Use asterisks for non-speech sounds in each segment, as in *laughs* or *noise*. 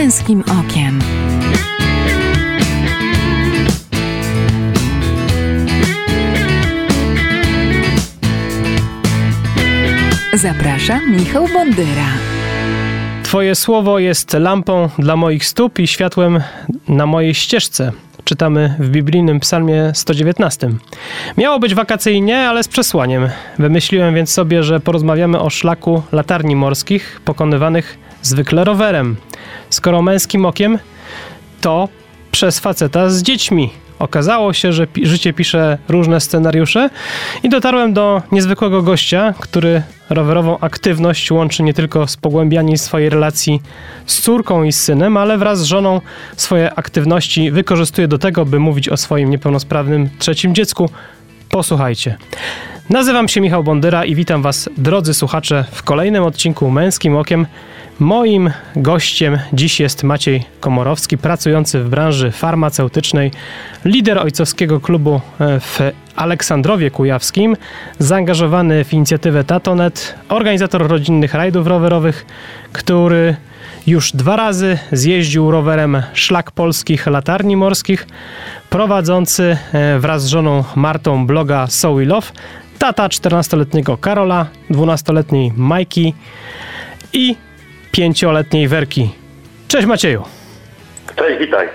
męskim okiem. Zapraszam Michał Bondyra. Twoje słowo jest lampą dla moich stóp i światłem na mojej ścieżce. Czytamy w biblijnym psalmie 119. Miało być wakacyjnie, ale z przesłaniem. Wymyśliłem więc sobie, że porozmawiamy o szlaku latarni morskich pokonywanych zwykle rowerem. Skoro męskim okiem, to przez faceta z dziećmi. Okazało się, że pi- życie pisze różne scenariusze i dotarłem do niezwykłego gościa, który rowerową aktywność łączy nie tylko z pogłębianiem swojej relacji z córką i z synem, ale wraz z żoną swoje aktywności wykorzystuje do tego, by mówić o swoim niepełnosprawnym trzecim dziecku. Posłuchajcie. Nazywam się Michał Bondyra i witam Was, drodzy słuchacze, w kolejnym odcinku Męskim Okiem. Moim gościem dziś jest Maciej Komorowski, pracujący w branży farmaceutycznej, lider ojcowskiego klubu e, w Aleksandrowie Kujawskim, zaangażowany w inicjatywę Tatonet, organizator rodzinnych rajdów rowerowych, który już dwa razy zjeździł rowerem szlak polskich latarni morskich, prowadzący e, wraz z żoną Martą bloga So We Love, tata 14-letniego Karola, 12-letniej Majki i 5-letniej Werki. Cześć Macieju. Cześć, witaj.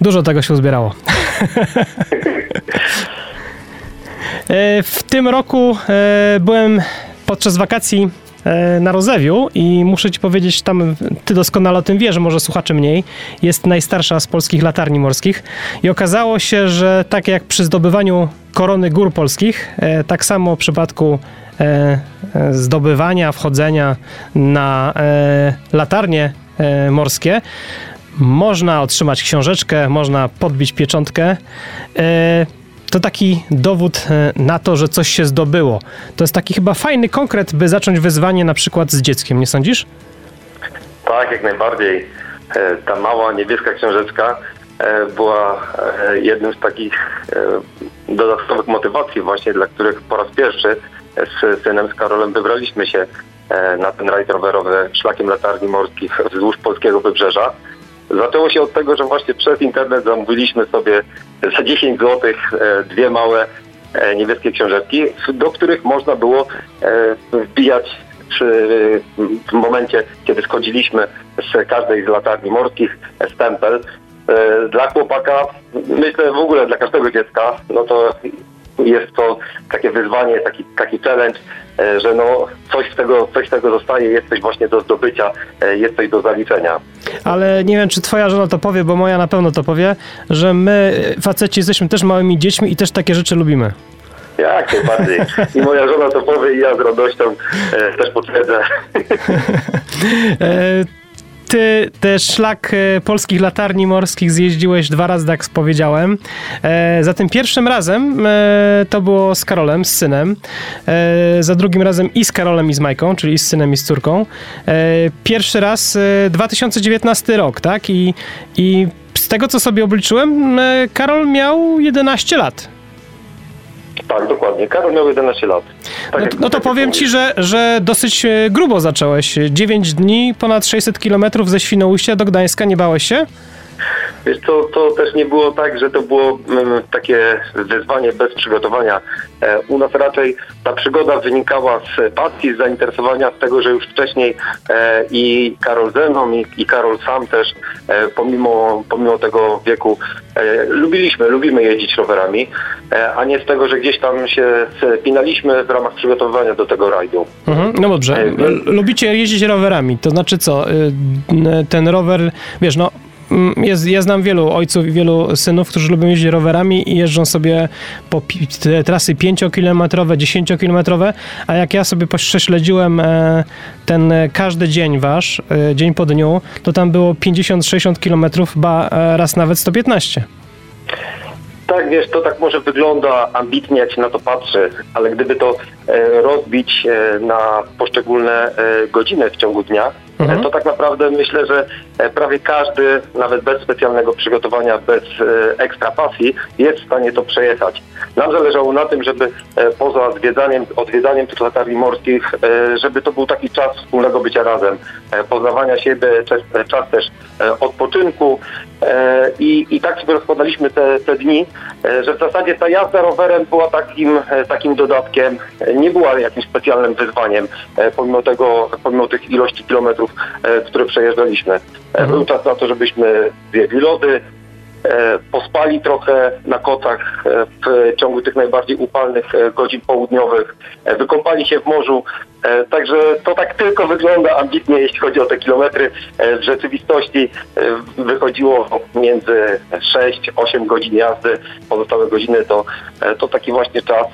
Dużo tego się uzbierało. *laughs* E, w tym roku e, byłem podczas wakacji na Rozewiu i muszę ci powiedzieć, tam ty doskonale o tym wiesz, może słuchacze mniej, jest najstarsza z polskich latarni morskich i okazało się, że tak jak przy zdobywaniu korony gór polskich, e, tak samo w przypadku e, e, zdobywania, wchodzenia na e, latarnie e, morskie, można otrzymać książeczkę, można podbić pieczątkę. To taki dowód e, na to, że coś się zdobyło. To jest taki chyba fajny konkret, by zacząć wyzwanie na przykład z dzieckiem, nie sądzisz? Tak, jak najbardziej. E, Ta mała niebieska książeczka e, była jednym z takich dodatkowych motywacji właśnie, dla których po raz pierwszy z synem, z Karolem wybraliśmy się na ten rajd rowerowy szlakiem latarni morskich wzdłuż polskiego wybrzeża. Zaczęło się od tego, że właśnie przez internet zamówiliśmy sobie za 10 zł dwie małe e, niebieskie książeczki, do których można było e, wbijać przy, w momencie, kiedy schodziliśmy z każdej z latarni morskich stempel. E, Dla chłopaka, myślę w ogóle dla każdego dziecka, no to jest to takie wyzwanie, taki, taki challenge, e, że no coś z tego, coś z tego zostaje, jest coś właśnie do zdobycia, e, jest coś do zaliczenia. Ale nie wiem, czy twoja żona to powie, bo moja na pewno to powie, że my, e, faceci, jesteśmy też małymi dziećmi i też takie rzeczy lubimy. Jak najbardziej. I moja żona to powie i ja z radością e, też potwierdzę. *laughs* E, Ty też szlak e, polskich latarni morskich zjeździłeś dwa razy, tak powiedziałem. E, za tym pierwszym razem e, to było z Karolem, z synem. E, za drugim razem i z Karolem, i z Majką, czyli z synem i z córką. E, pierwszy raz e, 2019 rok, tak? I, I z tego, co sobie obliczyłem, e, Karol miał 11 lat. Tak, dokładnie. Karol miał 11 lat. Tak No, jak- no to tak powiem ci, że, że dosyć e, grubo zacząłeś. 9 dni, ponad 600 kilometrów ze Świnoujścia do Gdańska, nie bałeś się? Wiesz co, to też nie było tak, że to było mm, takie wyzwanie bez przygotowania. E, u nas raczej ta przygoda wynikała z pasji, z zainteresowania, z tego, że już wcześniej e, i Karol ze mną i, i Karol sam też, e, pomimo, pomimo tego wieku, e, lubiliśmy, lubimy jeździć rowerami, e, a nie z tego, że gdzieś tam się spinaliśmy w ramach przygotowywania do tego rajdu. Mhm, no dobrze. L- Lubicie jeździć rowerami, to znaczy co? Ten rower, wiesz, no. Mm, Jest, ja znam wielu ojców i wielu synów, którzy lubią jeździć rowerami i jeżdżą sobie po te trasy 5-kilometrowe, 10-kilometrowe, a jak ja sobie prześledziłem e, ten każdy dzień wasz, e, dzień po dniu, to tam było 50-60 kilometrów, ba e, raz nawet 115. Tak, wiesz, to tak może wygląda ambitnie, jak się na to patrzy, ale gdyby to rozbić na poszczególne godziny w ciągu dnia, Mhm. e, to tak naprawdę myślę, że e, prawie każdy, nawet bez specjalnego przygotowania, bez e, ekstra pasji, jest w stanie to przejechać. nam zależało na tym, żeby poza zwiedzaniem, odwiedzaniem tych latarni morskich, żeby to był taki czas wspólnego bycia razem, poznawania siebie, czas, czas też odpoczynku i, i tak sobie rozkładaliśmy te, te dni, że w zasadzie ta jazda rowerem była takim, takim dodatkiem, nie była jakimś specjalnym wyzwaniem, pomimo tego, pomimo tych ilości kilometrów, które przejeżdżaliśmy. Mhm. Był czas na to, żebyśmy zjedli lody, E, pospali trochę na kotach e, w ciągu tych najbardziej upalnych e, godzin południowych, wykąpali się w morzu. Także to tak tylko wygląda ambitnie, jeśli chodzi o te kilometry. W rzeczywistości wychodziło między 6-8 godzin jazdy, pozostałe godziny to, to taki właśnie czas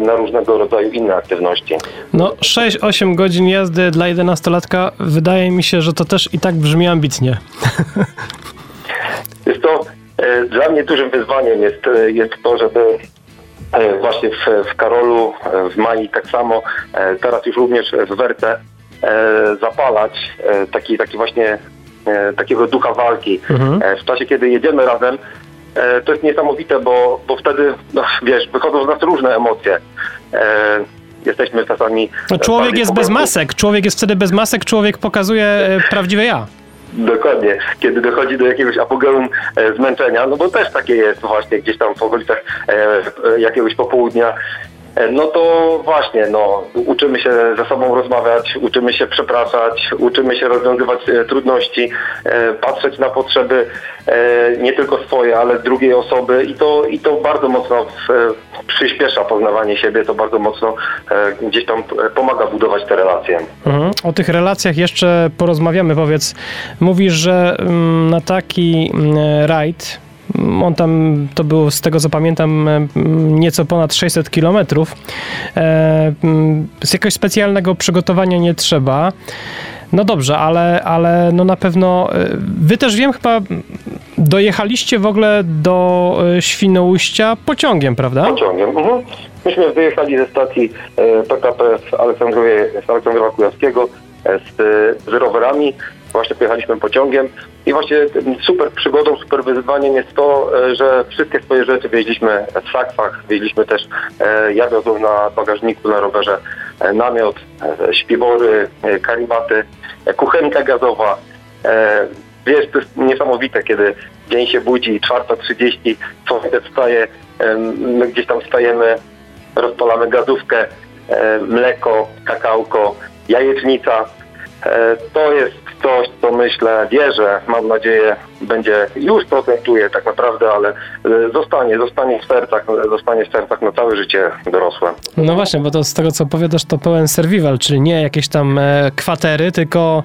na różnego rodzaju inne aktywności. No 6-8 godzin jazdy dla 11-latka wydaje mi się, że to też i tak brzmi ambitnie. *laughs* Jest to E, dla mnie dużym wyzwaniem jest, e, jest to, żeby e, właśnie w, w Karolu, w Mali tak samo, teraz już również w Werce zapalać taki, taki właśnie takiego ducha walki. Mhm. W czasie, kiedy jedziemy razem, to jest niesamowite, bo, bo wtedy, no, wiesz, wychodzą z nas różne emocje. Jesteśmy czasami... No, człowiek jest bez masek, człowiek jest wtedy bez masek, człowiek pokazuje prawdziwe ja. Dokładnie, kiedy dochodzi do jakiegoś apogeum e, zmęczenia, no bo też takie jest właśnie gdzieś tam w okolicach e, e, jakiegoś popołudnia, e, no to właśnie, no, uczymy się ze sobą rozmawiać, uczymy się przepraszać, uczymy się rozwiązywać e, trudności, e, patrzeć na potrzeby nie tylko swoje, ale drugiej osoby i to, i to bardzo mocno przyspiesza poznawanie siebie, to bardzo mocno e, gdzieś tam pomaga budować te relacje. Mhm. O tych relacjach jeszcze porozmawiamy. Powiedz, mówisz, że mm, na taki mm, rajd on tam, to było z tego co pamiętam, nieco ponad 600 kilometrów. E, z jakiegoś specjalnego przygotowania nie trzeba. No dobrze, ale, ale no na pewno e, wy też wiem chyba dojechaliście w ogóle do e, Świnoujścia pociągiem, prawda? Pociągiem, mhm. Myśmy wyjechali ze stacji PKP e, z Aleksandrowie, z Kujawskiego z, z rowerami. Właśnie pojechaliśmy pociągiem i właśnie super przygodą, super wyzwaniem jest to, że wszystkie swoje rzeczy wieźliśmy w sakwach, wieźliśmy też, ja wiozłem na bagażniku na rowerze namiot, śpiwory, karibaty, kuchenka gazowa. E, wiesz, to jest niesamowite, kiedy dzień się budzi, 4.30, słońce wstaje, my gdzieś tam wstajemy, rozpalamy gazówkę, e, mleko, kakałko, jajecznica. E, to jest coś, co myślę, wierzę, mam nadzieję, będzie, już czuję tak naprawdę, ale e, zostanie, zostanie w sercach, zostanie w sercach na całe życie dorosłe. No właśnie, bo to z tego, co opowiadasz, to pełen survival, czyli nie jakieś tam e, kwatery, tylko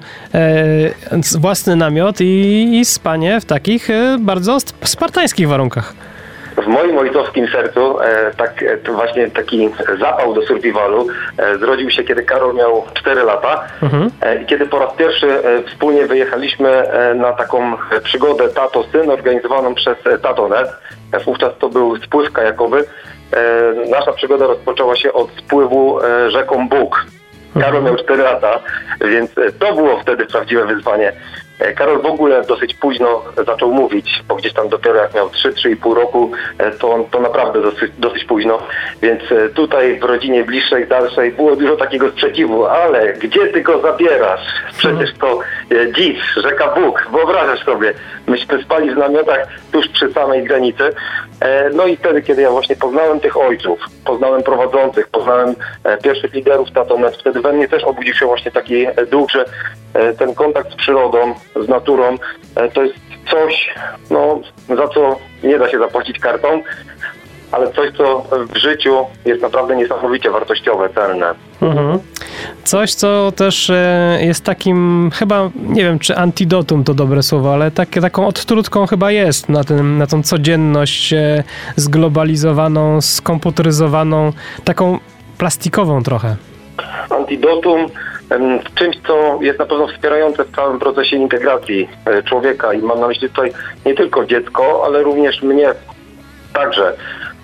własny namiot i, i spanie w takich bardzo spartańskich warunkach w moim ojcowskim sercu e, tak, e, właśnie taki zapał do survivalu e, zrodził się, kiedy Karol miał 4 lata mhm. i kiedy po raz pierwszy wspólnie wyjechaliśmy na taką przygodę tato-syn organizowaną przez Tatonet. Wówczas to był spływ kajakowy. Nasza przygoda rozpoczęła się od spływu rzeką Bóg. Karol mhm. miał 4 lata, więc to było wtedy prawdziwe wyzwanie. E, Karol w ogóle dosyć późno zaczął mówić, bo gdzieś tam dopiero jak miał 3-3,5 roku, e, to, to naprawdę dosyć, dosyć późno, więc e, tutaj w rodzinie bliższej, dalszej było dużo takiego sprzeciwu, ale gdzie ty go zabierasz? Przecież to dziś, rzeka Bóg, wyobrażasz sobie, myśmy spali w namiotach tuż przy samej granicy, no i wtedy, kiedy ja właśnie poznałem tych ojców, poznałem prowadzących, poznałem pierwszych liderów Tatonet, wtedy we mnie też obudził się właśnie taki duch, że ten kontakt z przyrodą, z naturą, e, to jest coś, no, za co nie da się zapłacić kartą, ale coś, co w życiu jest naprawdę niesamowicie wartościowe, celne. Mhm. Coś, co też e, jest takim, chyba, nie wiem, czy antidotum to dobre słowo, ale tak, taką odtrutką chyba jest na, ten, na tą codzienność e, zglobalizowaną, skomputeryzowaną, taką plastikową trochę. Antidotum czymś, co jest na pewno wspierające w całym procesie integracji e, człowieka i mam na myśli tutaj nie tylko dziecko, ale również mnie także.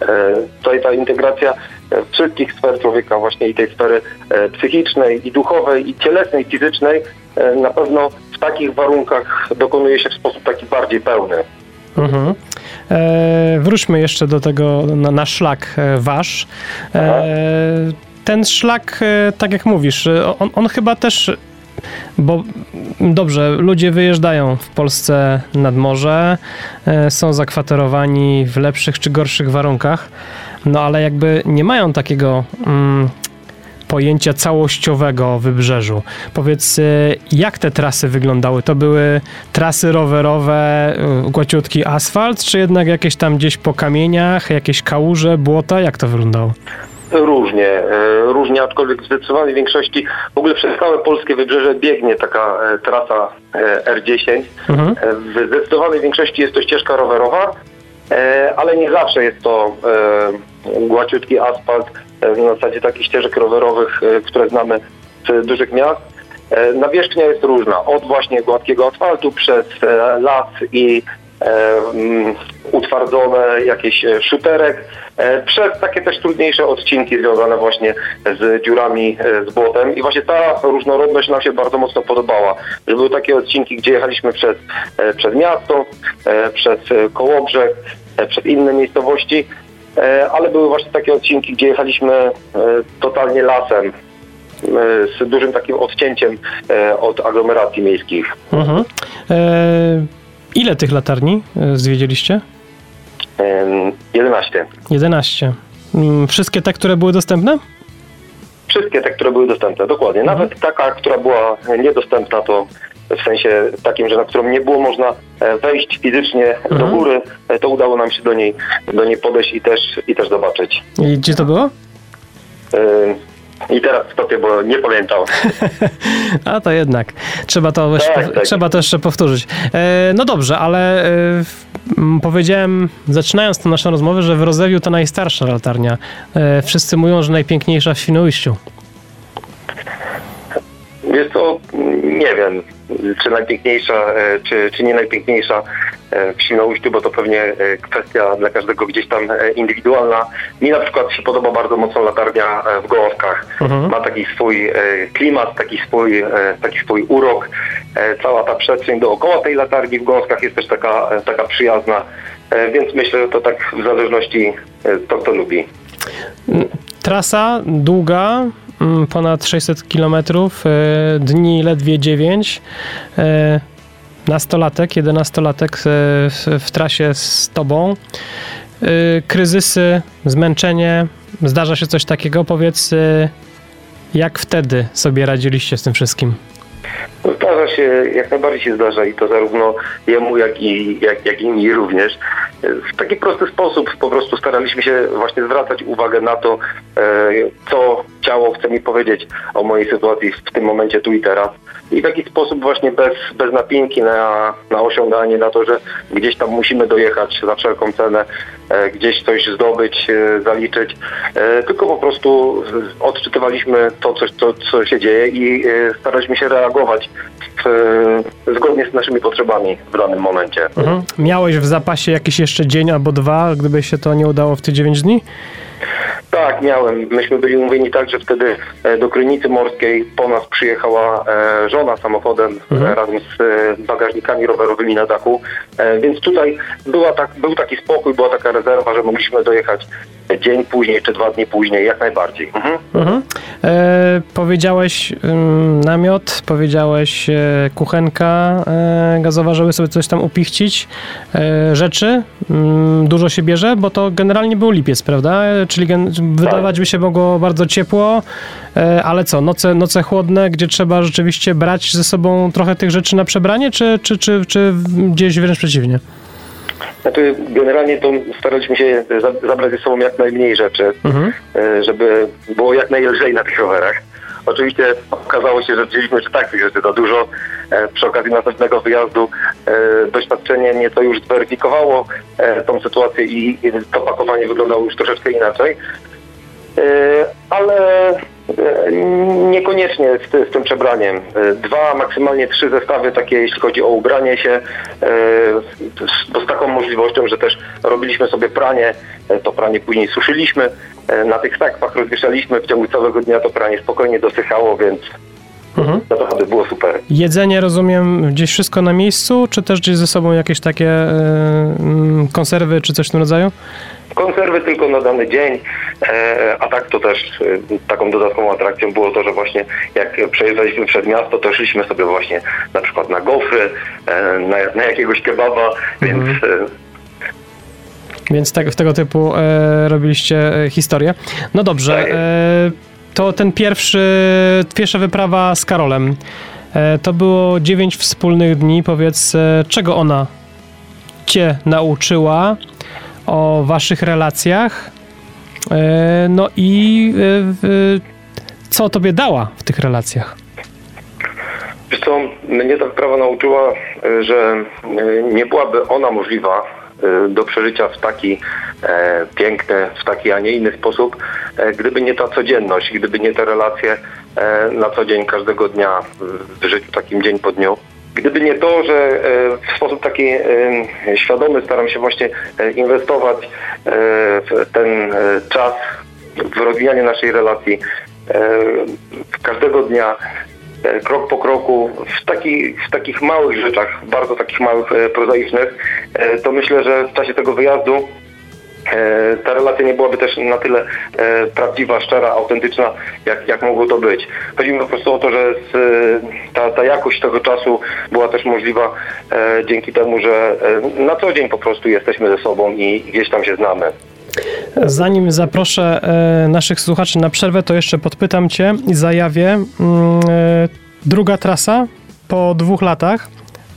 E, tutaj ta integracja e, wszystkich sfer człowieka, właśnie i tej sfery psychicznej, i duchowej, i cielesnej, i fizycznej, na pewno w takich warunkach dokonuje się w sposób taki bardziej pełny. Mhm. E, wróćmy jeszcze do tego, na, na szlak e, wasz. E, ten szlak, e, tak jak mówisz, e, on, on chyba też bo dobrze, ludzie wyjeżdżają w Polsce nad morze, e, są zakwaterowani w lepszych czy gorszych warunkach, no ale jakby nie mają takiego mm, pojęcia całościowego o wybrzeżu. Powiedz, e, jak te trasy wyglądały? To były trasy rowerowe, e, gładziutki asfalt, czy jednak jakieś tam gdzieś po kamieniach, jakieś kałuże, błota? Jak to wyglądało? Różnie, e, różnie, aczkolwiek w zdecydowanej większości w ogóle przez całe polskie wybrzeże biegnie taka e, trasa e, R10. Mhm. W zdecydowanej większości jest to ścieżka rowerowa, ale nie zawsze jest to gładziutki asfalt w zasadzie takich ścieżek rowerowych, które znamy z dużych miast. Nawierzchnia jest różna, od właśnie gładkiego asfaltu przez las i utwardzone jakieś e, szuterek, e, przez takie też trudniejsze odcinki związane właśnie z dziurami e, z błotem i właśnie ta różnorodność nam się bardzo mocno podobała, że były takie odcinki, gdzie jechaliśmy przez, e, przez miasto, e, przez e, Kołobrzeg, e, przez inne miejscowości, e, ale były właśnie takie odcinki, gdzie jechaliśmy e, totalnie lasem, e, z dużym takim odcięciem e, od aglomeracji miejskich. Mhm. E, ile tych latarni zwiedziliście? Em, 11. 11. Mm, Wszystkie te, które były dostępne? Wszystkie te, które były dostępne, dokładnie. Nawet taka, która była niedostępna, to w sensie takim, że na którą nie było można e, wejść fizycznie do Mhm. góry, e, to udało nam się do niej, do niej podejść i też, i też zobaczyć. I gdzie to było? I teraz stopię, bo nie pamiętam. *laughs* A to jednak. Trzeba to, jeszcze, Tak, pow- tak. trzeba to jeszcze powtórzyć. E, no dobrze, ale e, powiedziałem, zaczynając tę naszą rozmowę, że w Rozewiu to najstarsza latarnia. E, wszyscy mówią, że najpiękniejsza w Świnoujściu. Jest to, nie wiem, czy najpiękniejsza, czy, czy nie najpiękniejsza w Świnoujściu, bo to pewnie e, kwestia dla każdego gdzieś tam e, indywidualna. Mi na przykład się podoba bardzo mocno latarnia e, w Gołązkach. Mhm. Ma taki swój e, klimat, taki swój, e, taki swój urok. E, Cała ta przestrzeń dookoła tej latarni w Gąskach jest też taka, e, taka przyjazna, E, więc myślę, że to tak w zależności e, to, kto lubi. Trasa długa, mm, ponad 600 km, e, dni ledwie 9. Nastolatek, jedenastolatek e, w, w trasie z tobą. E, kryzysy, zmęczenie, zdarza się coś takiego. Powiedz, e, jak wtedy sobie radziliście z tym wszystkim? No, Zdarza się, jak najbardziej się zdarza i to zarówno jemu, jak i, jak, jak i mi również. W taki prosty sposób po prostu staraliśmy się właśnie zwracać uwagę na to, e, co ciało chce mi powiedzieć o mojej sytuacji w tym momencie, tu i teraz. I w taki sposób właśnie bez, bez napinki na, na osiąganie, na to, że gdzieś tam musimy dojechać za wszelką cenę, e, gdzieś coś zdobyć, e, zaliczyć, tylko po prostu odczytywaliśmy to, co, co, co się dzieje i staraliśmy się reagować zgodnie z naszymi potrzebami w danym momencie. Mhm. Miałeś w zapasie jakiś jeszcze dzień albo dwa, gdyby się to nie udało w te 9 dni? Tak, miałem. Myśmy byli umówieni tak, że wtedy e, do Krynicy Morskiej po nas przyjechała e, żona samochodem Mhm. e, razem z bagażnikami rowerowymi na dachu, więc tutaj była tak, był taki spokój, była taka rezerwa, że mogliśmy dojechać dzień później czy dwa dni później, jak najbardziej. Mhm. Mhm. E, powiedziałeś ym, namiot, powiedziałeś e, kuchenka e, gazowa, żeby sobie coś tam upichcić. Rzeczy dużo się bierze, bo to generalnie był lipiec, prawda? Czyli gen- wydawać by się mogło bardzo ciepło, e, ale co, noce, noce chłodne, gdzie trzeba rzeczywiście brać ze sobą trochę tych rzeczy na przebranie, czy, czy, czy, czy gdzieś wręcz przeciwnie? Znaczy, generalnie to staraliśmy się za- zabrać ze sobą jak najmniej rzeczy, Mhm. e, żeby było jak najlżej na tych rowerach. Oczywiście okazało się, że wzięliśmy że tak tych rzeczy za dużo. E, Przy okazji następnego wyjazdu doświadczenie nieco już zweryfikowało tą sytuację i to pakowanie wyglądało już troszeczkę inaczej. E, Ale e, niekoniecznie z, z tym przebraniem. E, Dwa, maksymalnie trzy zestawy takie, jeśli chodzi o ubranie się, z- taką możliwością, że też robiliśmy sobie pranie, to pranie później suszyliśmy, na tych sakwach rozwieszaliśmy, w ciągu całego dnia to pranie spokojnie dosychało, więc Mhm. Naprawdę było super. Jedzenie, rozumiem, gdzieś wszystko na miejscu, czy też gdzieś ze sobą jakieś takie mm, konserwy, czy coś w tym rodzaju? Konserwy tylko na dany dzień, e, a tak to też e, taką dodatkową atrakcją było to, że właśnie jak przejeżdżaliśmy przed miasto, to szliśmy sobie właśnie na przykład na gofry, na, na jakiegoś kebaba, więc e, Więc tego, tego typu robiliście historię. No dobrze, Tak to ten pierwszy, pierwsza wyprawa z Karolem. E, to było dziewięć wspólnych dni. Powiedz, e, czego ona cię nauczyła o waszych relacjach? E, no i co tobie dała w tych relacjach? Wiesz co, mnie ta wyprawa nauczyła, że nie byłaby ona możliwa do przeżycia w taki e, piękny, w taki, a nie inny sposób, e, gdyby nie ta codzienność, gdyby nie te relacje e, na co dzień, każdego dnia w życiu takim dzień po dniu. Gdyby nie to, że e, w sposób taki e, świadomy staram się właśnie e, inwestować w ten czas w rozwijanie naszej relacji każdego dnia, krok po kroku, w, taki, w takich małych rzeczach, bardzo takich małych, e, prozaicznych, e, to myślę, że w czasie tego wyjazdu e, ta relacja nie byłaby też na tyle e, prawdziwa, szczera, autentyczna, jak, jak mogło to być. Chodzi mi po prostu o to, że z, e, ta, ta jakość tego czasu była też możliwa e, dzięki temu, że e, na co dzień po prostu jesteśmy ze sobą i gdzieś tam się znamy. Zanim zaproszę e, naszych słuchaczy na przerwę, to jeszcze podpytam cię i zajawię. Mm, e, druga trasa po dwóch latach,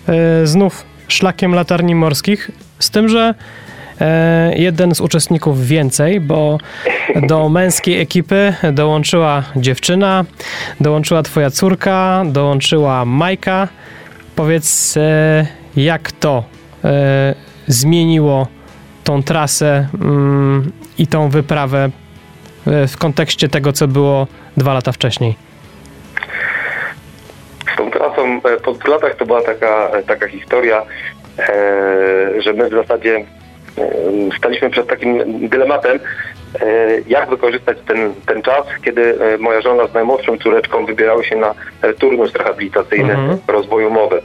e, znów szlakiem latarni morskich, z tym, że jeden z uczestników więcej, bo do męskiej ekipy dołączyła dziewczyna, dołączyła twoja córka, dołączyła Majka. Powiedz, jak to zmieniło tą trasę mm, i tą wyprawę e, w kontekście tego, co było dwa lata wcześniej. Z tą trasą e, po dwóch latach to była taka, taka historia, e, że my w zasadzie e, staliśmy przed takim dylematem, e, jak wykorzystać ten, ten czas, kiedy e, moja żona z najmłodszą córeczką wybierały się na e, turnus rehabilitacyjny Mhm. rozwoju mowy.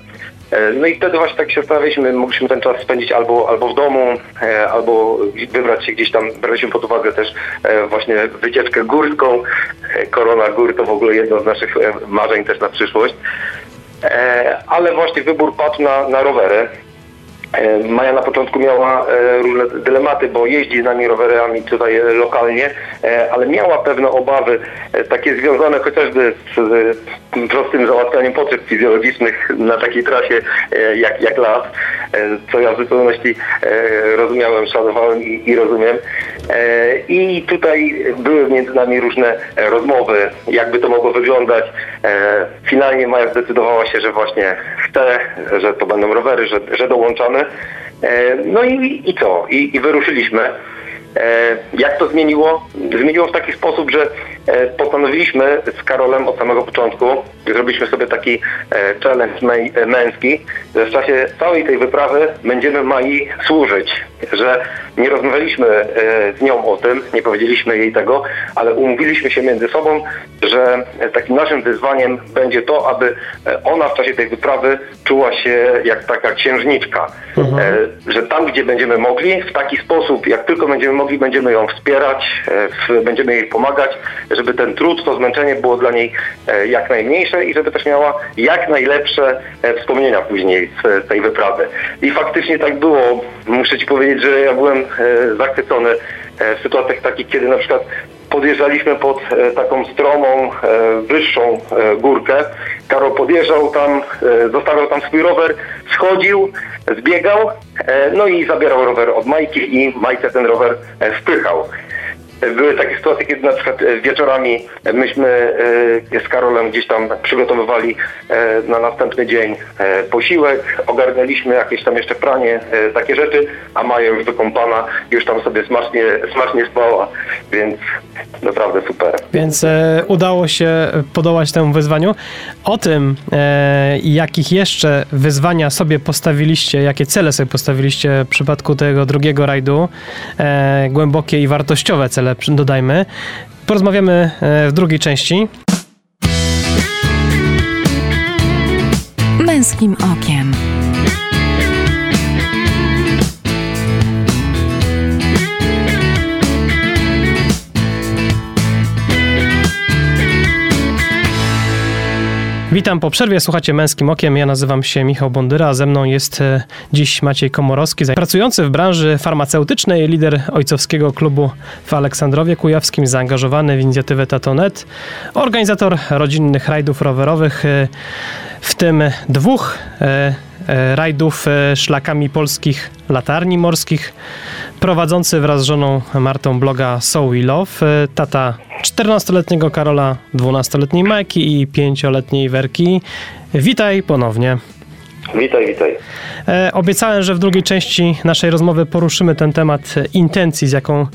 E, No i wtedy właśnie tak się zastanawialiśmy, mogliśmy ten czas spędzić albo, albo w domu, e, albo wybrać się gdzieś tam, braliśmy pod uwagę też e, właśnie wycieczkę górską. Korona Gór to w ogóle jedno z naszych marzeń też na przyszłość. Ale właśnie wybór padł na, na rowery. E, Maja na początku miała e, różne dylematy, bo jeździ z nami rowerami tutaj e, lokalnie, ale miała pewne obawy, takie związane chociażby z prostym załatwianiem potrzeb fizjologicznych na takiej trasie jak, jak las, co ja w zupełności rozumiałem, szanowałem i, i rozumiem. I tutaj były między nami różne rozmowy, jakby to mogło wyglądać. Finalnie Maja zdecydowała się, że właśnie chce, że to będą rowery, że, że dołączamy. E, No i, i co? I, I wyruszyliśmy. E, Jak to zmieniło? Zmieniło w taki sposób, że e, postanowiliśmy z Karolem od samego początku, zrobiliśmy sobie taki e, challenge męski, że w czasie całej tej wyprawy będziemy Mai służyć, że nie rozmawialiśmy z nią o tym, nie powiedzieliśmy jej tego, ale umówiliśmy się między sobą, że takim naszym wyzwaniem będzie to, aby ona w czasie tej wyprawy czuła się jak taka księżniczka, e, że tam, gdzie będziemy mogli, w taki sposób, jak tylko będziemy mogli, będziemy ją wspierać, e, będziemy jej pomagać, żeby ten trud, to zmęczenie było dla niej e, jak najmniejsze i żeby też miała jak najlepsze e, wspomnienia później z, tej wyprawy. I faktycznie tak było. Muszę Ci powiedzieć, że ja byłem zachwycony w sytuacjach takich, kiedy na przykład podjeżdżaliśmy pod e, taką stromą, e, wyższą e, górkę. Karol podjeżdżał tam, e, zostawiał tam swój rower, schodził, zbiegał, e, no i zabierał rower od Majki i Majce ten rower e, wpychał. Były takie sytuacje, kiedy na przykład e, wieczorami myśmy e, z Karolem gdzieś tam przygotowywali e, na następny dzień e, posiłek, ogarnęliśmy jakieś tam jeszcze pranie, e, takie rzeczy, a Maja już wykąpana, już tam sobie smacznie, smacznie spała, więc naprawdę super. Więc e, udało się podołać temu wyzwaniu. O tym, e, jakich jeszcze wyzwania sobie postawiliście, jakie cele sobie postawiliście w przypadku tego drugiego rajdu, e, głębokie i wartościowe cele, dodajmy. Porozmawiamy e, w drugiej części. Męskim okiem. Witam po przerwie, słuchacie Męskim Okiem. Ja nazywam się Michał Bondyra, a ze mną jest e, dziś Maciej Komorowski, pracujący w branży farmaceutycznej, lider ojcowskiego klubu w Aleksandrowie Kujawskim, zaangażowany w inicjatywę Tatonet, organizator rodzinnych rajdów rowerowych, e, w tym dwóch e, rajdów szlakami polskich latarni morskich, prowadzący wraz z żoną Martą bloga So We Love, tata 14-letniego Karola, 12-letniej Majki i 5-letniej Werki. Witaj ponownie. Witaj, witaj. E, obiecałem, że w drugiej części naszej rozmowy poruszymy ten temat intencji, z jaką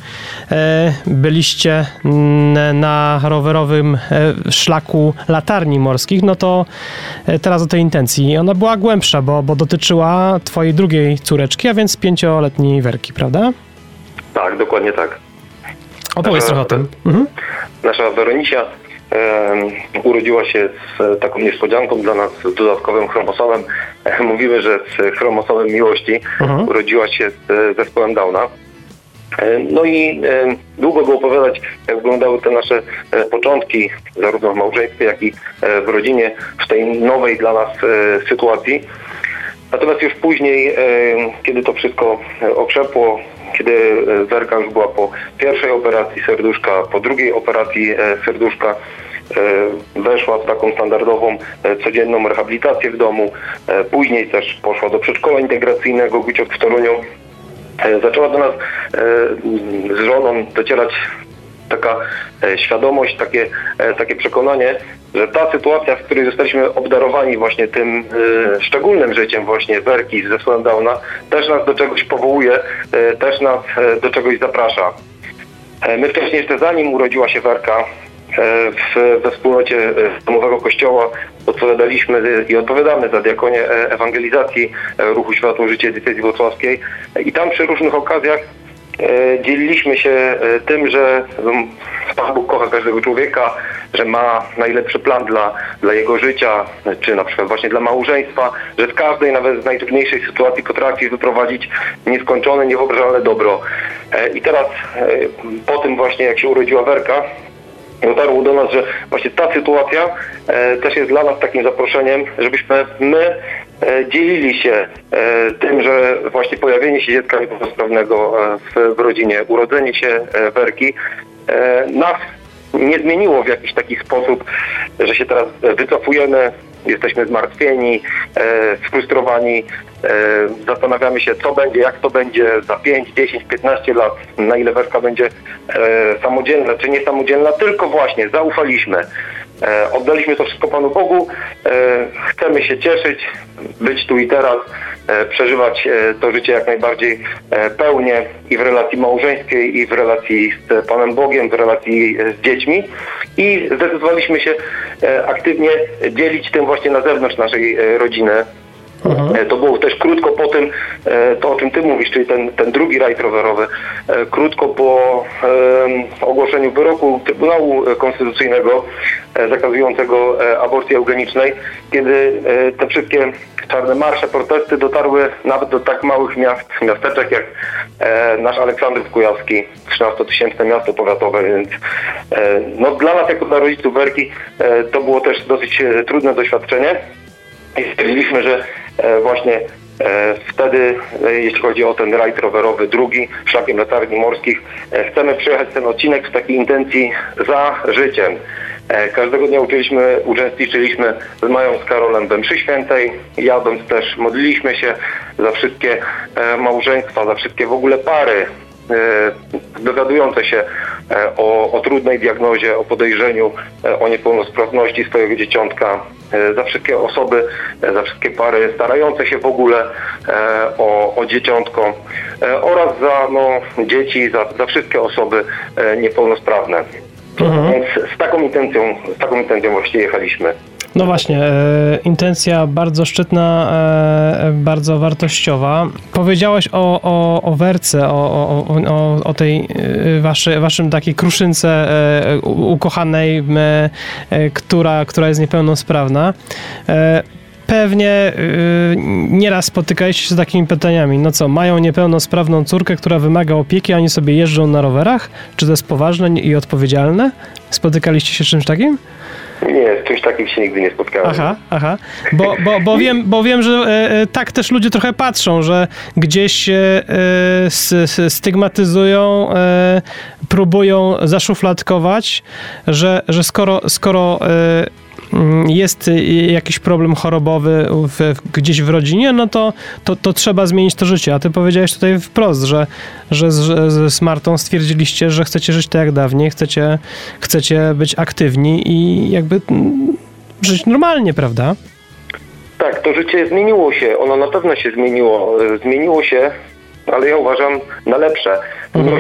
e, byliście na rowerowym e, szlaku latarni morskich. No to teraz o tej intencji. Ona była głębsza, bo, bo dotyczyła twojej drugiej córeczki, a więc pięcioletniej Werki, prawda? Tak, dokładnie tak. Opowiedz trochę o tym. Mhm. Nasza Weronisia e, urodziła się z taką niespodzianką dla nas, z dodatkowym chromosomem. E, *laughs* mówimy, że z chromosomem miłości mhm. urodziła się z zespołem Downa. E, no i e, długo by opowiadać, jak wyglądały te nasze e, początki, zarówno w małżeństwie, jak i w rodzinie, w tej nowej dla nas sytuacji. Natomiast już później, kiedy to wszystko okrzepło, kiedy Werka już była po pierwszej operacji serduszka, po drugiej operacji e, serduszka, e, weszła w taką standardową, e, codzienną rehabilitację w domu. Później też poszła do przedszkola integracyjnego Guciok w Toruniu. Zaczęła do nas z żoną docierać taka świadomość, takie, takie przekonanie, że ta sytuacja, w której zostaliśmy obdarowani właśnie tym y, szczególnym życiem właśnie Werki z zespołem Downa, też nas do czegoś powołuje, też nas do czegoś zaprasza. My wcześniej jeszcze zanim urodziła się Werka, w, we wspólnocie domowego kościoła odpowiadaliśmy i odpowiadamy za diakonię ewangelizacji Ruchu Światło Życie Diecezji Wrocławskiej i tam przy różnych okazjach dzieliliśmy się tym, że Pan Bóg kocha każdego człowieka, że ma najlepszy plan dla, dla jego życia, czy na przykład właśnie dla małżeństwa, że z każdej, nawet z najtrudniejszej sytuacji potrafi wyprowadzić nieskończone, niewyobrażalne dobro. E, I teraz e, po tym właśnie, jak się urodziła Werka, dotarło do nas, że właśnie ta sytuacja e, też jest dla nas takim zaproszeniem, żebyśmy my dzielili się tym, że właśnie pojawienie się dziecka niepełnosprawnego w rodzinie, urodzenie się Werki nas nie zmieniło w jakiś taki sposób, że się teraz wycofujemy, jesteśmy zmartwieni, e, sfrustrowani, e, zastanawiamy się, co będzie, jak to będzie za 5, 10, 15 lat, na ile Werka będzie e, samodzielna, czy niesamodzielna, tylko właśnie zaufaliśmy. E, oddaliśmy to wszystko Panu Bogu, e, chcemy się cieszyć, być tu i teraz, e, przeżywać to życie jak najbardziej pełnie i w relacji małżeńskiej, i w relacji z Panem Bogiem, w relacji z dziećmi i zdecydowaliśmy się aktywnie dzielić tym właśnie na zewnątrz naszej rodziny. Mhm. To było też krótko po tym, to o czym ty mówisz, czyli ten, ten drugi rajd rowerowy, krótko po ogłoszeniu wyroku Trybunału Konstytucyjnego zakazującego aborcji eugenicznej, kiedy te wszystkie czarne marsze, protesty dotarły nawet do tak małych miast, miasteczek jak nasz Aleksandrów Kujawski, 13-tysięczne miasto powiatowe, więc no, dla nas jako dla rodziców Werki to było też dosyć trudne doświadczenie i stwierdziliśmy, że E, właśnie e, Wtedy, e, jeśli chodzi o ten rajd rowerowy drugi, szlakiem latarni morskich, chcemy przejechać ten odcinek w takiej intencji za życiem. Każdego dnia uczyliśmy, uczestniczyliśmy z Mają, z Karolem we mszy świętej, jadąc też modliliśmy się za wszystkie małżeństwa, za wszystkie w ogóle pary dowiadujące się o, o trudnej diagnozie, o podejrzeniu o niepełnosprawności swojego dzieciątka, E, za wszystkie osoby, e, za wszystkie pary starające się w ogóle e, o, o dzieciątko oraz za no, dzieci, za, za wszystkie osoby niepełnosprawne. Mhm. Więc z taką intencją, z taką intencją właściwie jechaliśmy. No właśnie, e, intencja bardzo szczytna, e, bardzo wartościowa. Powiedziałeś o, o, o werce, o, o, o, o tej e, waszy, waszym takiej kruszynce e, ukochanej, e, która, która jest niepełnosprawna. E, pewnie yy, nieraz spotykaliście się z takimi pytaniami. No co, mają niepełnosprawną córkę, która wymaga opieki, a oni sobie jeżdżą na rowerach? Czy to jest poważne i odpowiedzialne? Spotykaliście się z czymś takim? Nie, z czymś takim się nigdy nie spotkałem. Aha, aha. Bo, bo, bo, wiem, bo wiem, że e, e, tak też ludzie trochę patrzą, że gdzieś e, s- s- stygmatyzują, e, próbują zaszufladkować, że, że skoro, skoro jest e, jakiś problem chorobowy w, gdzieś w rodzinie, no to, to, to trzeba zmienić to życie. A ty powiedziałeś tutaj wprost, że, że, z, że z Martą stwierdziliście, że chcecie żyć tak jak dawniej, chcecie, chcecie być aktywni i jakby mm, żyć normalnie, prawda? Tak, to życie zmieniło się, ono na pewno się zmieniło. E, Zmieniło się, ale ja uważam na lepsze.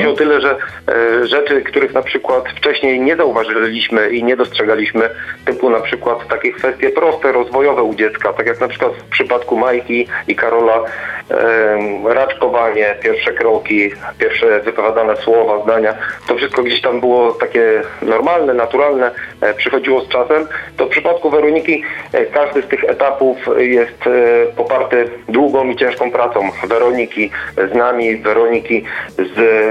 Się o tyle, że e, rzeczy, których na przykład wcześniej nie zauważyliśmy i nie dostrzegaliśmy, typu na przykład takie kwestie proste, rozwojowe u dziecka, tak jak na przykład w przypadku Majki i Karola, e, raczkowanie, pierwsze kroki, pierwsze wypowiadane słowa, zdania, to wszystko gdzieś tam było takie normalne, naturalne, e, przychodziło z czasem, to w przypadku Weroniki e, każdy z tych etapów jest e, poparty długą i ciężką pracą. Weroniki z nami, Weroniki z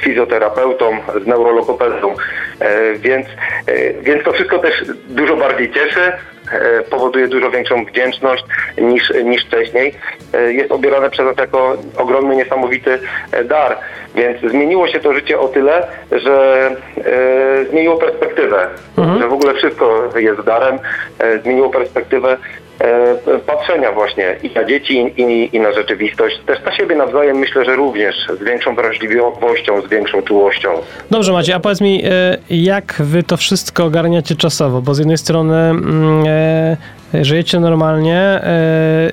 fizjoterapeutą, z neurologopedą, E, więc, e, więc to wszystko też dużo bardziej cieszy, e, powoduje dużo większą wdzięczność niż, niż wcześniej. E, Jest odbierane przez nas jako ogromny, niesamowity e, dar. Więc zmieniło się to życie o tyle, że e, zmieniło perspektywę, że w ogóle wszystko jest darem, e, zmieniło perspektywę e, patrzenia właśnie i na dzieci, i, i na rzeczywistość. Też na siebie nawzajem myślę, że również z większą wrażliwością, z większą czułością. Dobrze Macie, a powiedz mi, e, jak wy to wszystko ogarniacie czasowo? Bo z jednej strony mm, e, żyjecie normalnie, e,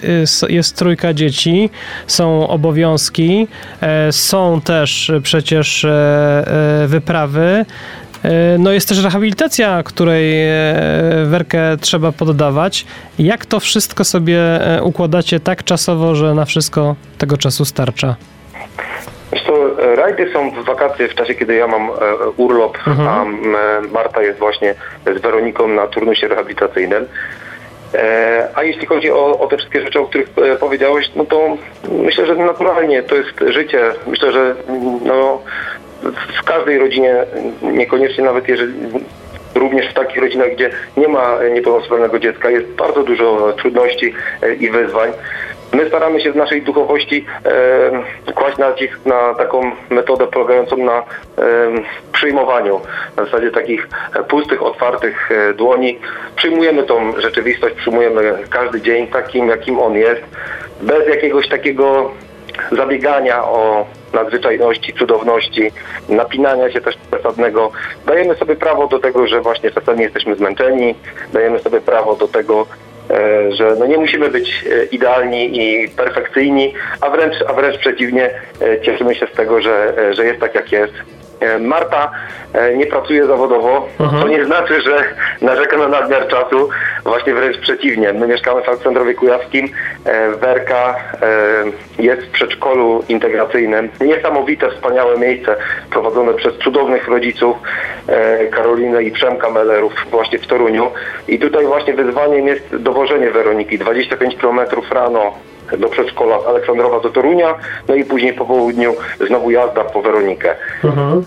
jest- trójka dzieci, są obowiązki, e, są też przecież e, e, wyprawy. E, No jest też rehabilitacja, której e, werkę trzeba poddawać. Jak to wszystko sobie e, układacie tak czasowo, że na wszystko tego czasu starcza? E, rajdy są w wakacje w czasie, kiedy ja mam urlop, a m, e, Marta jest właśnie z Weroniką na turnusie rehabilitacyjnym. A jeśli chodzi o, o te wszystkie rzeczy, o których powiedziałeś, no to myślę, że naturalnie to jest życie. Myślę, że mm, no, w każdej rodzinie, niekoniecznie nawet jeżeli również w takich rodzinach, gdzie nie ma niepełnosprawnego dziecka, jest bardzo dużo trudności e, i wyzwań. My staramy się w naszej duchowości e, kłaść nacisk na taką metodę polegającą na e, przyjmowaniu, na zasadzie takich e, pustych, otwartych e, dłoni. Przyjmujemy tą rzeczywistość, przyjmujemy każdy dzień takim, jakim on jest, bez jakiegoś takiego zabiegania o nadzwyczajności, cudowności, napinania się też przesadnego. Dajemy sobie prawo do tego, że właśnie czasami jesteśmy zmęczeni, dajemy sobie prawo do tego, e, że no nie musimy być e, idealni i perfekcyjni, a wręcz, a wręcz przeciwnie, e, cieszymy się z tego, że, że jest tak jak jest. E, Marta e, nie pracuje zawodowo, to nie znaczy, że narzeka na nadmiar czasu, właśnie wręcz przeciwnie. My mieszkamy w Aleksandrowie Kujawskim, e, Werka jest w przedszkolu integracyjnym. Niesamowite, wspaniałe miejsce prowadzone przez cudownych rodziców Karolinę i Przemka Mellerów właśnie w Toruniu. I tutaj właśnie wyzwaniem jest dowożenie Weroniki 25 km rano do przedszkola z Aleksandrowa do Torunia, no i później po południu znowu jazda po Weronikę.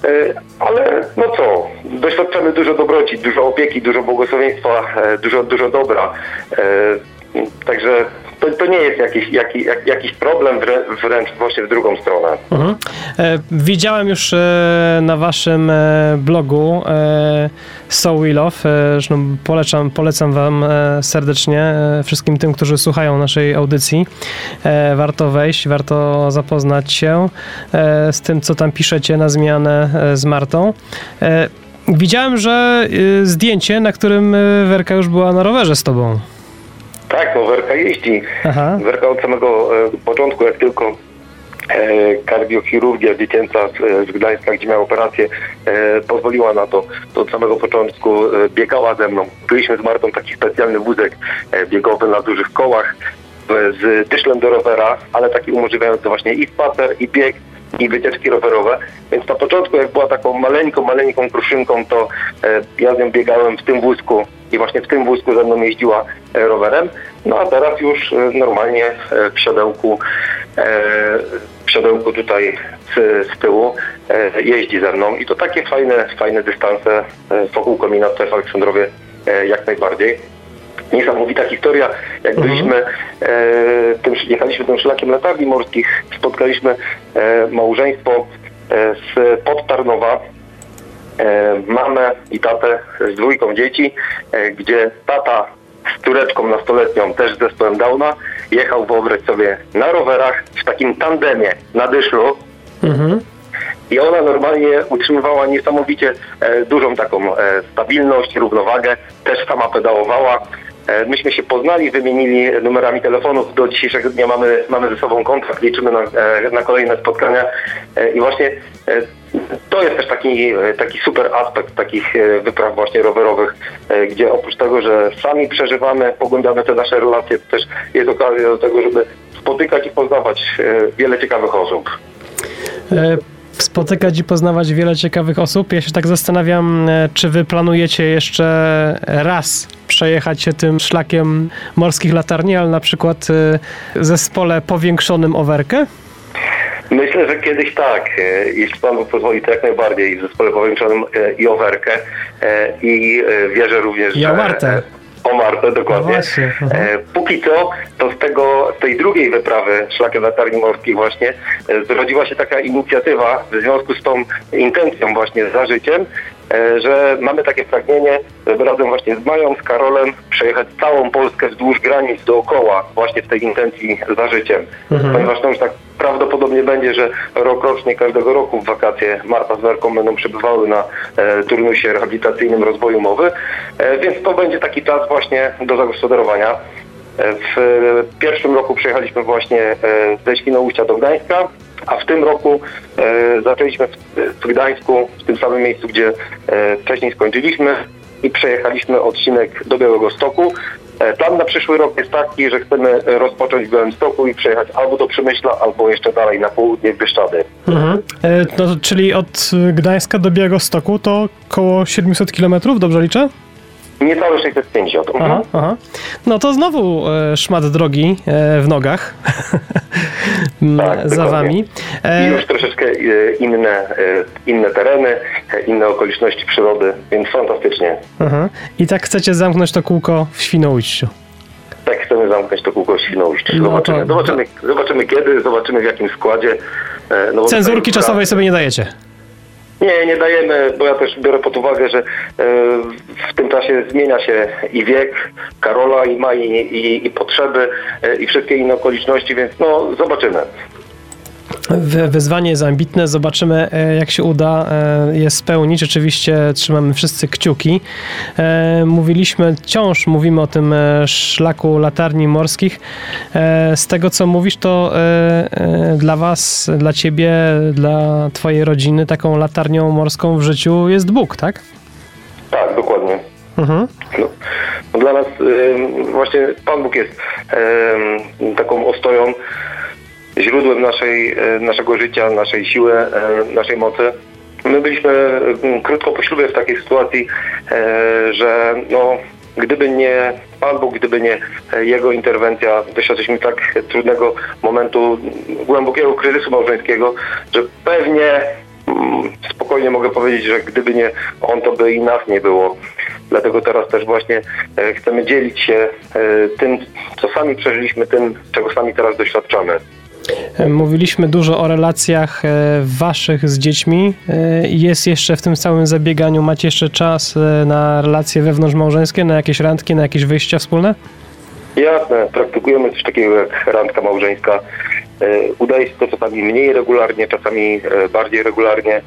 E, Ale no co, doświadczamy dużo dobroci, dużo opieki, dużo błogosławieństwa, e, dużo, dużo dobra. Także to, to nie jest jakiś, jaki, jak, jakiś problem, wrę- wręcz właśnie w drugą stronę. Mhm. E, widziałem już e, na waszym e, blogu e, So We Love. Zresztą polecam, polecam wam e, serdecznie e, wszystkim tym, którzy słuchają naszej audycji. Warto wejść, warto zapoznać się z tym, co tam piszecie na zmianę z Martą. Widziałem, że zdjęcie, na którym Werka już była na rowerze z tobą. Tak, no Werka jeździ. Aha. Werka od samego e, początku, jak tylko e, kardiochirurgia dziecięca z, z Gdańska, gdzie miała operację, e, pozwoliła na to, to od samego początku e, biegała ze mną. Byliśmy z Martą taki specjalny wózek e, biegowy na dużych kołach e, z dyszlem do rowera, ale taki umożliwiający właśnie i spacer, i bieg, i wycieczki rowerowe. Więc na początku, jak była taką maleńką, maleńką kruszynką, to e, ja z nią biegałem w tym wózku i właśnie w tym wózku ze mną jeździła e, rowerem. No a teraz już e, normalnie e, w siodełku, w siodełku tutaj z, z tyłu jeździ ze mną i to takie fajne, fajne dystanse wokół komina tutaj w Aleksandrowie jak najbardziej niesamowita historia. Jak byliśmy, e, tym, jechaliśmy tym szlakiem latarni morskich, spotkaliśmy małżeństwo z Podtarnowa, mamę i tatę z dwójką dzieci, e, gdzie tata z córeczką nastoletnią, też z zespołem Downa, jechał wyobraź sobie na rowerach w takim tandemie na dyszlu, Mhm. i ona normalnie utrzymywała niesamowicie e, dużą taką e, stabilność, równowagę, też sama pedałowała. E, myśmy się poznali, wymienili numerami telefonów. Do dzisiejszego dnia mamy, mamy ze sobą kontakt, liczymy na, e, na kolejne spotkania. E, I właśnie e, to jest też taki, e, taki super aspekt takich e, wypraw właśnie rowerowych, e, gdzie oprócz tego, że sami przeżywamy, pogłębiamy te nasze relacje, to też jest okazja do tego, żeby spotykać i poznawać wiele ciekawych osób. Spotykać i poznawać wiele ciekawych osób. Ja się tak zastanawiam, czy wy planujecie jeszcze raz przejechać się tym szlakiem morskich latarni, ale na przykład zespole powiększonym o? Myślę, że kiedyś tak, e, jeśli Pan Bóg pozwoli, to jak najbardziej w zespole powiększonym e, i o Werkę e, i wierzę również, I o Martę. O Martę, dokładnie. No Póki co, to z, tego, z tej drugiej wyprawy szlakiem latarni morskich właśnie zrodziła się taka inicjatywa w związku z tą intencją właśnie za życiem, że mamy takie pragnienie, żeby razem właśnie z Mają, z Karolem przejechać całą Polskę wzdłuż granic dookoła właśnie w tej intencji za życiem. Mhm. Ponieważ to już tak prawdopodobnie będzie, że rok rocznie każdego roku w wakacje Marta z Werką będą przebywały na e, turnusie rehabilitacyjnym rozwoju mowy, e, więc to będzie taki czas właśnie do zagospodarowania. W pierwszym roku przejechaliśmy właśnie e, ze Świnoujścia do Gdańska, a w tym roku e, zaczęliśmy w, Gdańsku, w tym samym miejscu, gdzie e, wcześniej skończyliśmy i przejechaliśmy odcinek do Białego Stoku. Plan na przyszły rok jest taki, że chcemy rozpocząć w Białymstoku i przejechać albo do Przemyśla, albo jeszcze dalej na południe w Bieszczady. Mhm. No, czyli od Gdańska do Białegostoku to około 700 km, dobrze liczę? Niecałe 650. Mhm. Aha, aha. No to znowu e, szmat drogi e, w nogach *laughs* M, Tak, za wami. I E, już troszeczkę e, inne, e, inne tereny, e, inne okoliczności przyrody, więc fantastycznie. aha. I tak chcecie zamknąć to kółko w Świnoujściu. Tak chcemy zamknąć to kółko w Świnoujściu. No Zobaczymy, to- zobaczymy, zobaczymy kiedy, zobaczymy w jakim składzie. No Cenzurki tutaj- czasowej sobie nie dajecie. Nie, nie dajemy, bo ja też biorę pod uwagę, że e, w tym czasie zmienia się i wiek Karola, i ma, i, i, i potrzeby, e, i wszystkie inne okoliczności, więc no zobaczymy. Wy- Wyzwanie jest ambitne, zobaczymy e, jak się uda e, je spełnić. Oczywiście trzymamy wszyscy kciuki. E, Mówiliśmy, wciąż mówimy o tym szlaku latarni morskich. Z tego co mówisz, to dla was, dla ciebie, dla twojej rodziny taką latarnią morską w życiu jest Bóg, tak? Tak, dokładnie. Mhm. No, no dla nas właśnie Pan Bóg jest taką ostoją, źródłem naszej, e, naszego życia, naszej siły, e, naszej mocy. My byliśmy krótko po ślubie w takiej sytuacji, e, że no, gdyby nie Pan Bóg, gdyby nie Jego interwencja, doświadczyliśmy tak trudnego momentu, głębokiego kryzysu małżeńskiego, że pewnie spokojnie mogę powiedzieć, że gdyby nie On, to by i nas nie było. Dlatego teraz też właśnie chcemy dzielić się tym, co sami przeżyliśmy, tym, czego sami teraz doświadczamy. E, Mówiliśmy dużo o relacjach e, waszych z dziećmi. E, Jest jeszcze w tym całym zabieganiu, macie jeszcze czas na relacje wewnątrzmałżeńskie, na jakieś randki, na jakieś wyjścia wspólne? Jasne, praktykujemy coś takiego jak randka małżeńska. Udaje się to czasami mniej regularnie, czasami bardziej regularnie,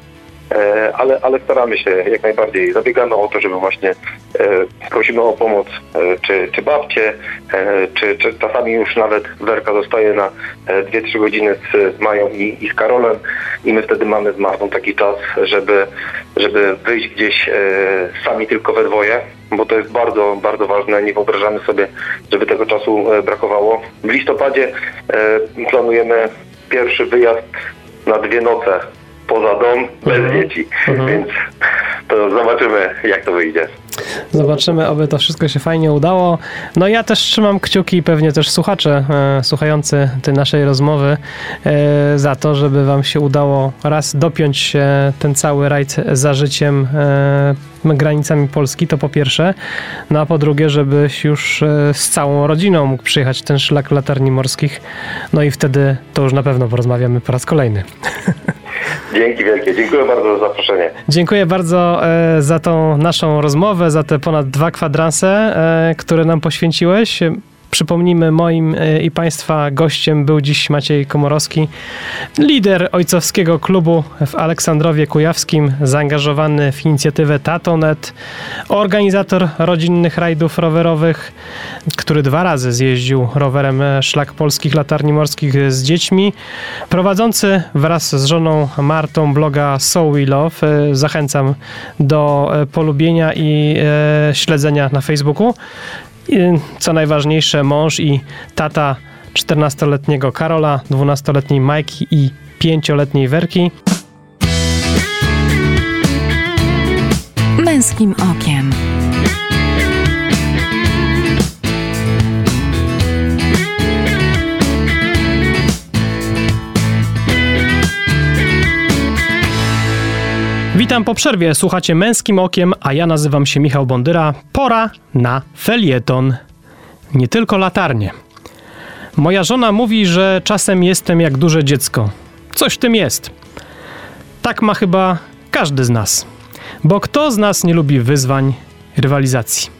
ale, ale staramy się jak najbardziej. Zabiegamy o to, żeby właśnie e, prosimy o pomoc e, czy, czy babcie, e, czy, czy czasami już nawet Werka zostaje na e, 2-3 godziny z, Mają i, i z Karolem i my wtedy mamy z Martą taki czas, żeby, żeby wyjść gdzieś e, sami tylko we dwoje, bo to jest bardzo, bardzo ważne. Nie wyobrażamy sobie, żeby tego czasu e, brakowało. W listopadzie e, planujemy pierwszy wyjazd na dwie noce poza dom, bez Mhm. dzieci, Mhm. więc to zobaczymy, jak to wyjdzie. Zobaczymy, aby to wszystko się fajnie udało. No ja też trzymam kciuki, pewnie też słuchacze e, słuchający tej naszej rozmowy e, za to, żeby wam się udało raz dopiąć e, ten cały rajd za życiem e, granicami Polski, to po pierwsze, no a po drugie, żebyś już e, z całą rodziną mógł przyjechać ten szlak latarni morskich, no i wtedy to już na pewno porozmawiamy po raz kolejny. *laughs* Dzięki wielkie, dziękuję bardzo za zaproszenie. Dziękuję bardzo e, za tą naszą rozmowę, za te ponad dwa kwadranse, e, które nam poświęciłeś. Przypomnijmy, moim e, i Państwa gościem był dziś Maciej Komorowski, lider ojcowskiego klubu w Aleksandrowie Kujawskim, zaangażowany w inicjatywę Tatonet, organizator rodzinnych rajdów rowerowych, który dwa razy zjeździł rowerem e, szlak polskich latarni morskich z dziećmi, prowadzący wraz z żoną Martą bloga So We Love. E, Zachęcam do polubienia i śledzenia na Facebooku. Co najważniejsze, mąż i tata 14-letniego Karola, 12-letniej Majki i 5-letniej Werki. Męskim okiem. Witam po przerwie, słuchacie Męskim Okiem, a ja nazywam się Michał Bondyra. Pora na felieton. Nie tylko latarnie. Moja żona mówi, że czasem jestem jak duże dziecko. Coś w tym jest. Tak ma chyba każdy z nas. Bo kto z nas nie lubi wyzwań, rywalizacji?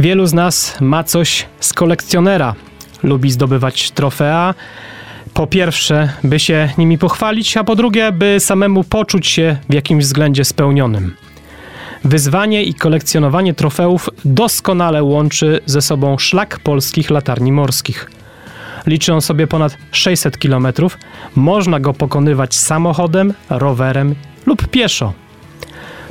Wielu z nas ma coś z kolekcjonera. Lubi zdobywać trofea, po pierwsze, by się nimi pochwalić, a po drugie, by samemu poczuć się w jakimś względzie spełnionym. Wyzwanie i kolekcjonowanie trofeów doskonale łączy ze sobą szlak polskich latarni morskich. Liczy on sobie ponad 600 km. Można go pokonywać samochodem, rowerem lub pieszo.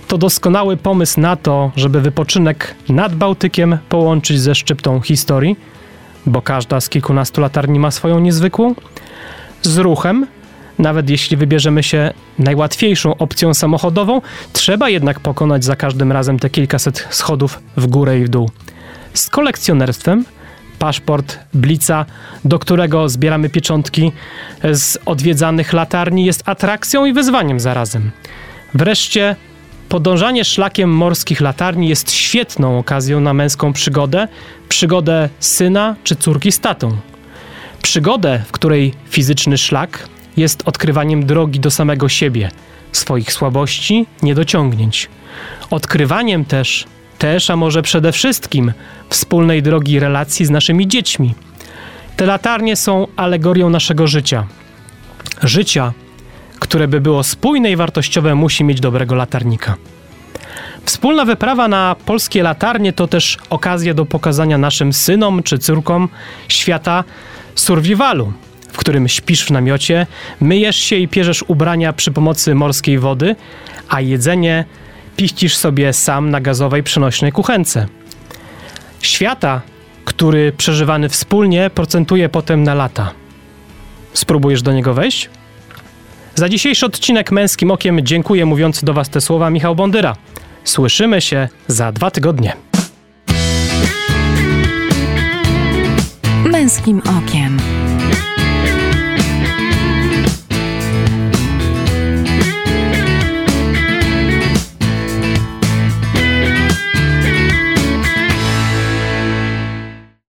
To doskonały pomysł na to, żeby wypoczynek nad Bałtykiem połączyć ze szczyptą historii, bo każda z kilkunastu latarni ma swoją niezwykłą, z ruchem, nawet jeśli wybierzemy się najłatwiejszą opcją samochodową, trzeba jednak pokonać za każdym razem te kilkaset schodów w górę i w dół. Z kolekcjonerstwem, paszport Blica, do którego zbieramy pieczątki z odwiedzanych latarni, jest atrakcją i wyzwaniem zarazem. Wreszcie podążanie szlakiem morskich latarni jest świetną okazją na męską przygodę, przygodę syna czy córki z tatą. Przygodę, w której fizyczny szlak jest odkrywaniem drogi do samego siebie, swoich słabości, niedociągnięć. Odkrywaniem też, też, a może przede wszystkim, wspólnej drogi relacji z naszymi dziećmi. Te latarnie są alegorią naszego życia. Życia, które by było spójne i wartościowe, musi mieć dobrego latarnika. Wspólna wyprawa na polskie latarnie to też okazja do pokazania naszym synom czy córkom świata survivalu, w którym śpisz w namiocie, myjesz się i pierzesz ubrania przy pomocy morskiej wody, a jedzenie piścisz sobie sam na gazowej przenośnej kuchence. Świata, który przeżywany wspólnie procentuje potem na lata. Spróbujesz do niego wejść? Za dzisiejszy odcinek Męskim Okiem dziękuję mówiąc do Was te słowa Michał Bondyra. Słyszymy się za dwa tygodnie. Męskim okiem.